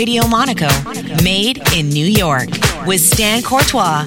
Radio Monaco. Made in New York with Stan Courtois.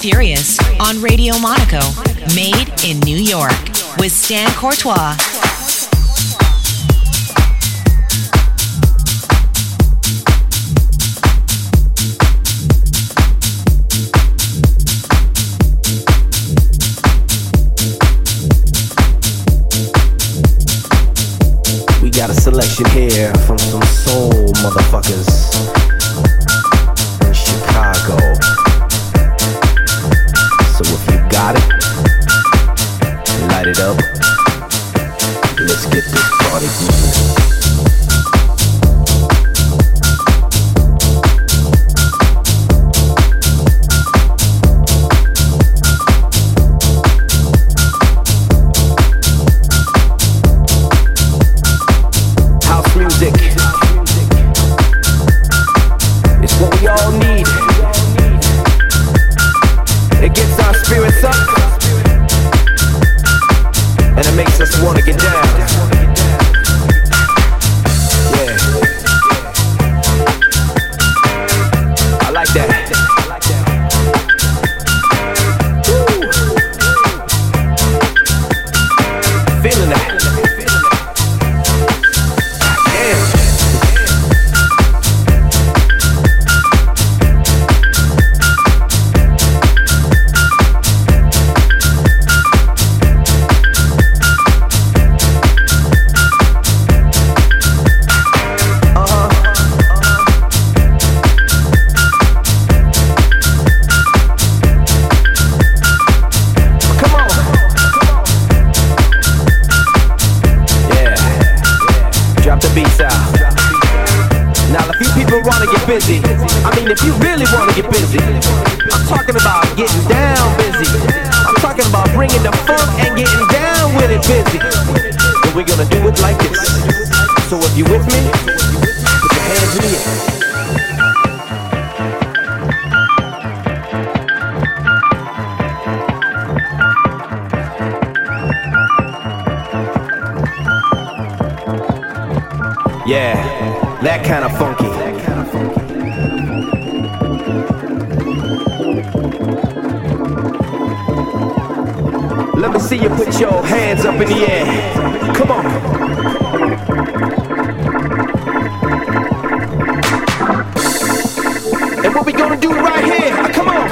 Furious on Radio Monaco. Made in New York with Stan Courtois. We got a selection here from some soul motherfuckers it up. Busy, I mean, if you really wanna get busy, I'm talking about getting down busy. I'm talking about bringing the funk and getting down with it busy. And we're gonna do it like this. So if you with me, put your hands in the air. Yeah, that kind of funky. You put your hands up in the air. Come on. And what we gonna do right here? Ah, Come on.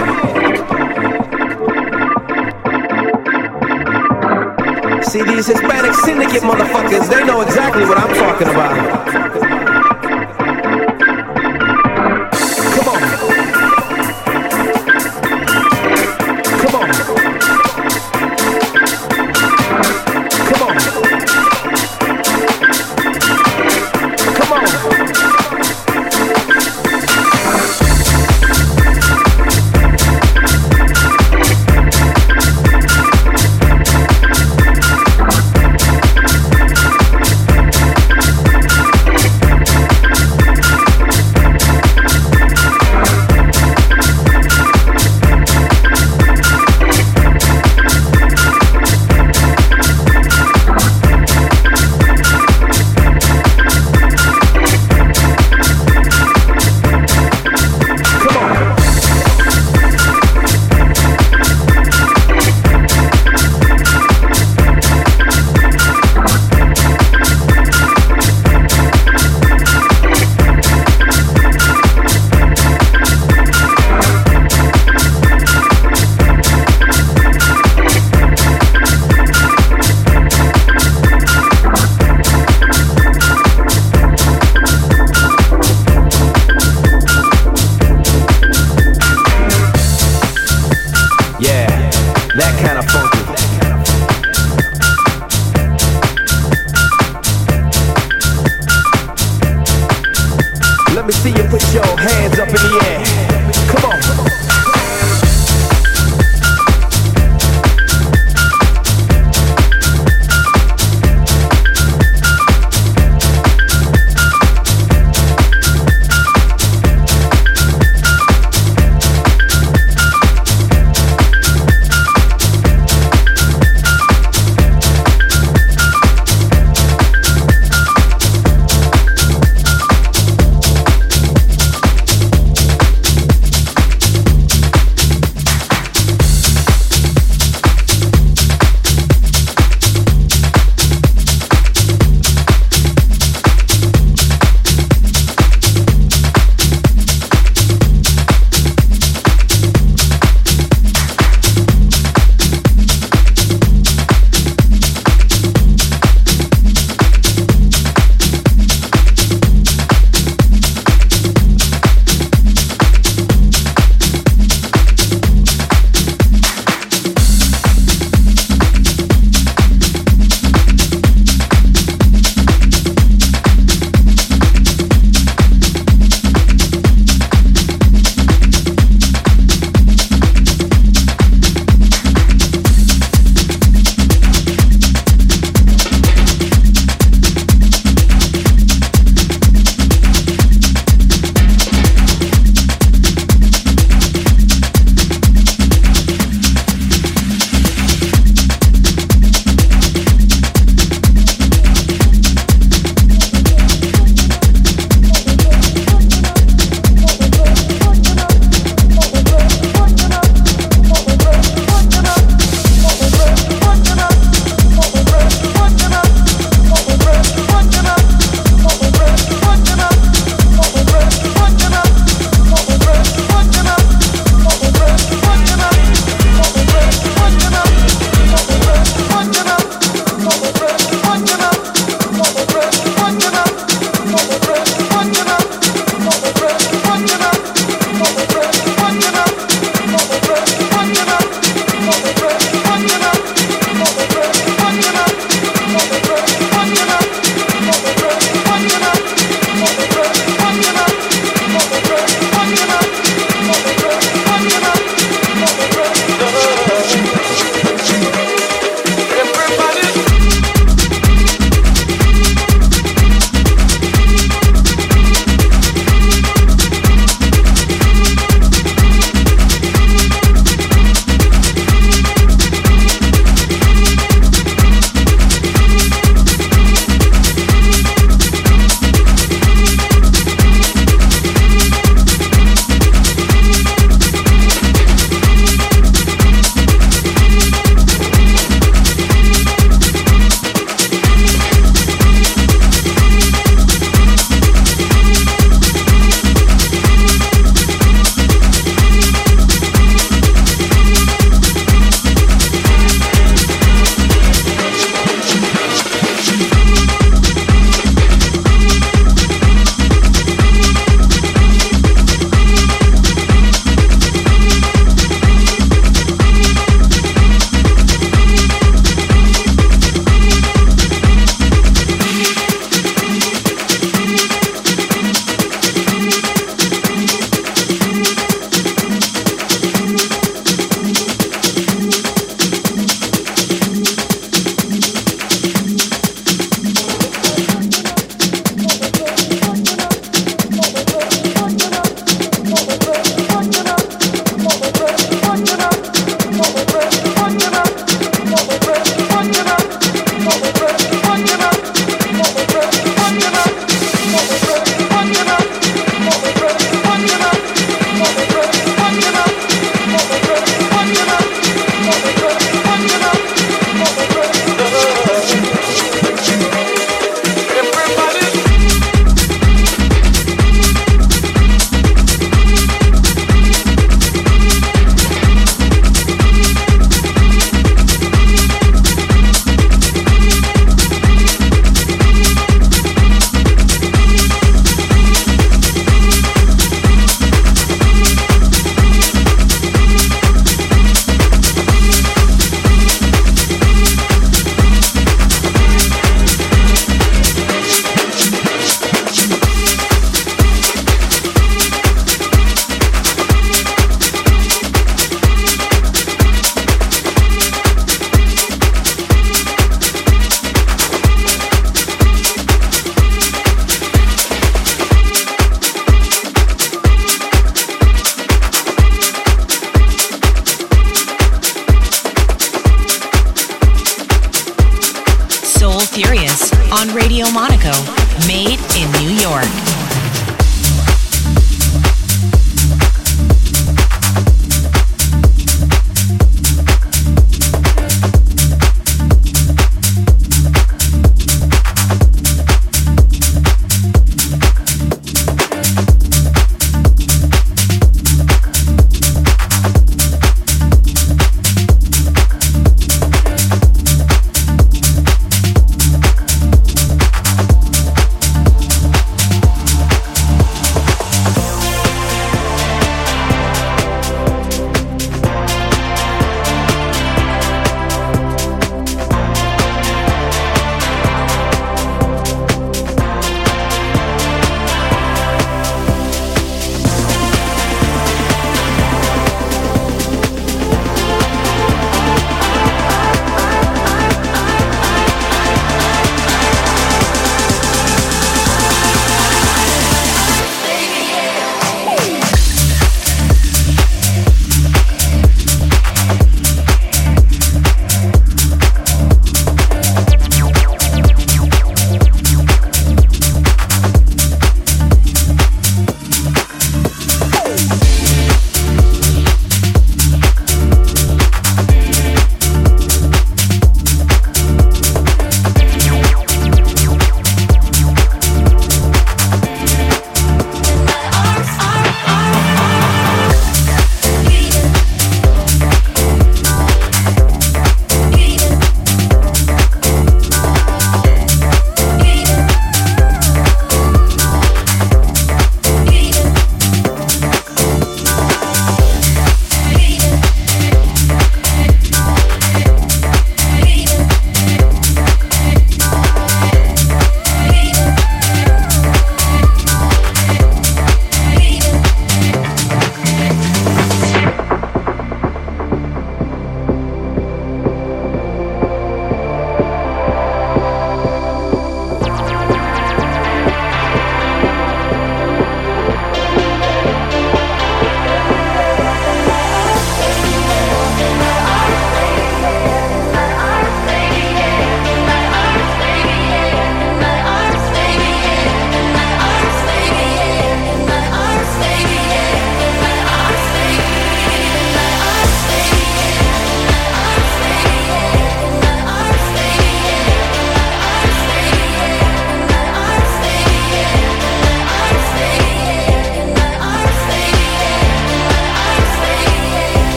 See these Hispanic syndicate motherfuckers, they know exactly what I'm talking about.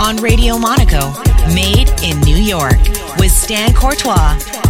on Radio Monaco, made in New York with Stan Courtois.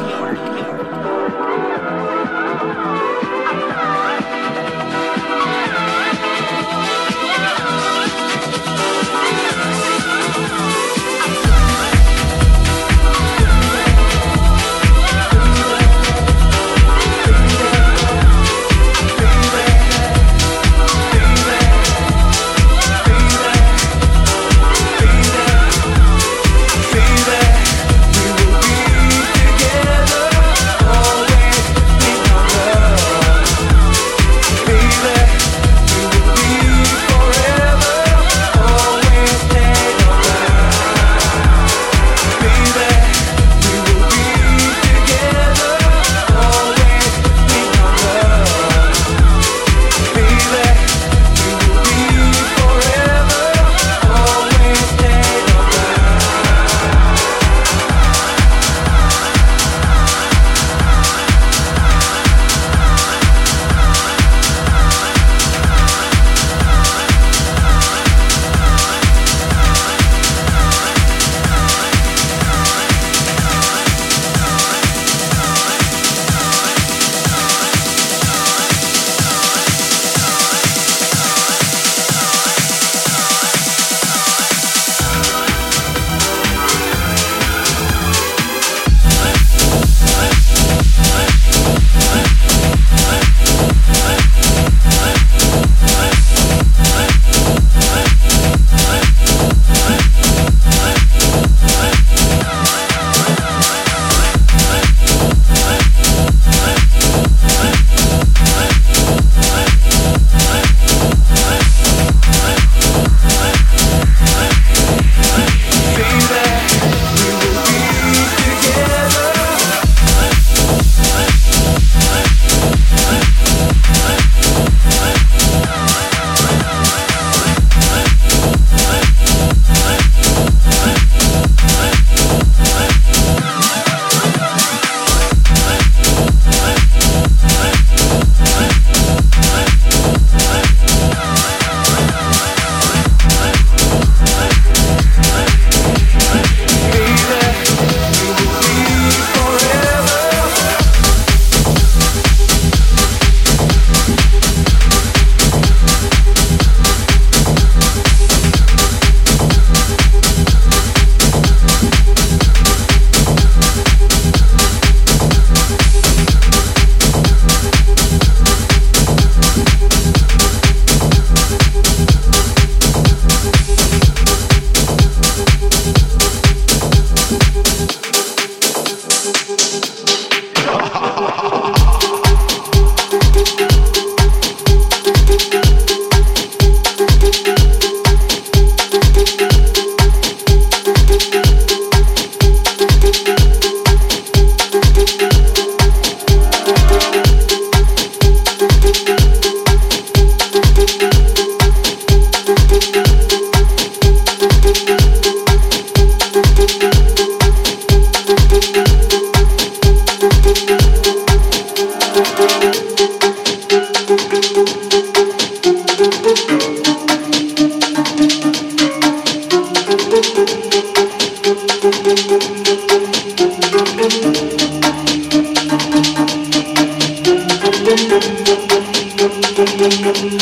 Thank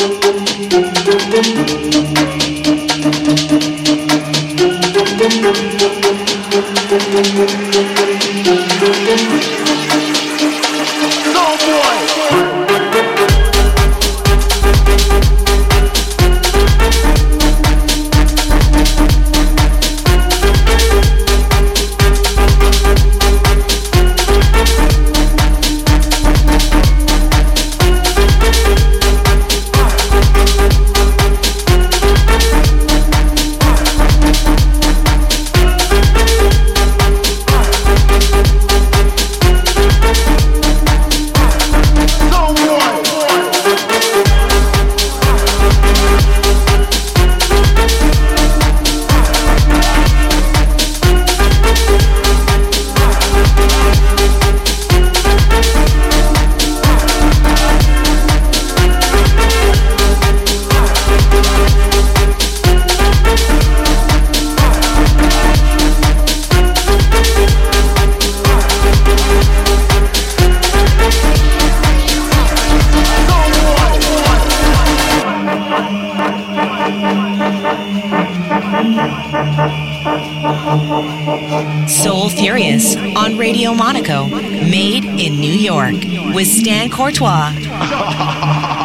you. Monaco, made in New York, with Stan Courtois.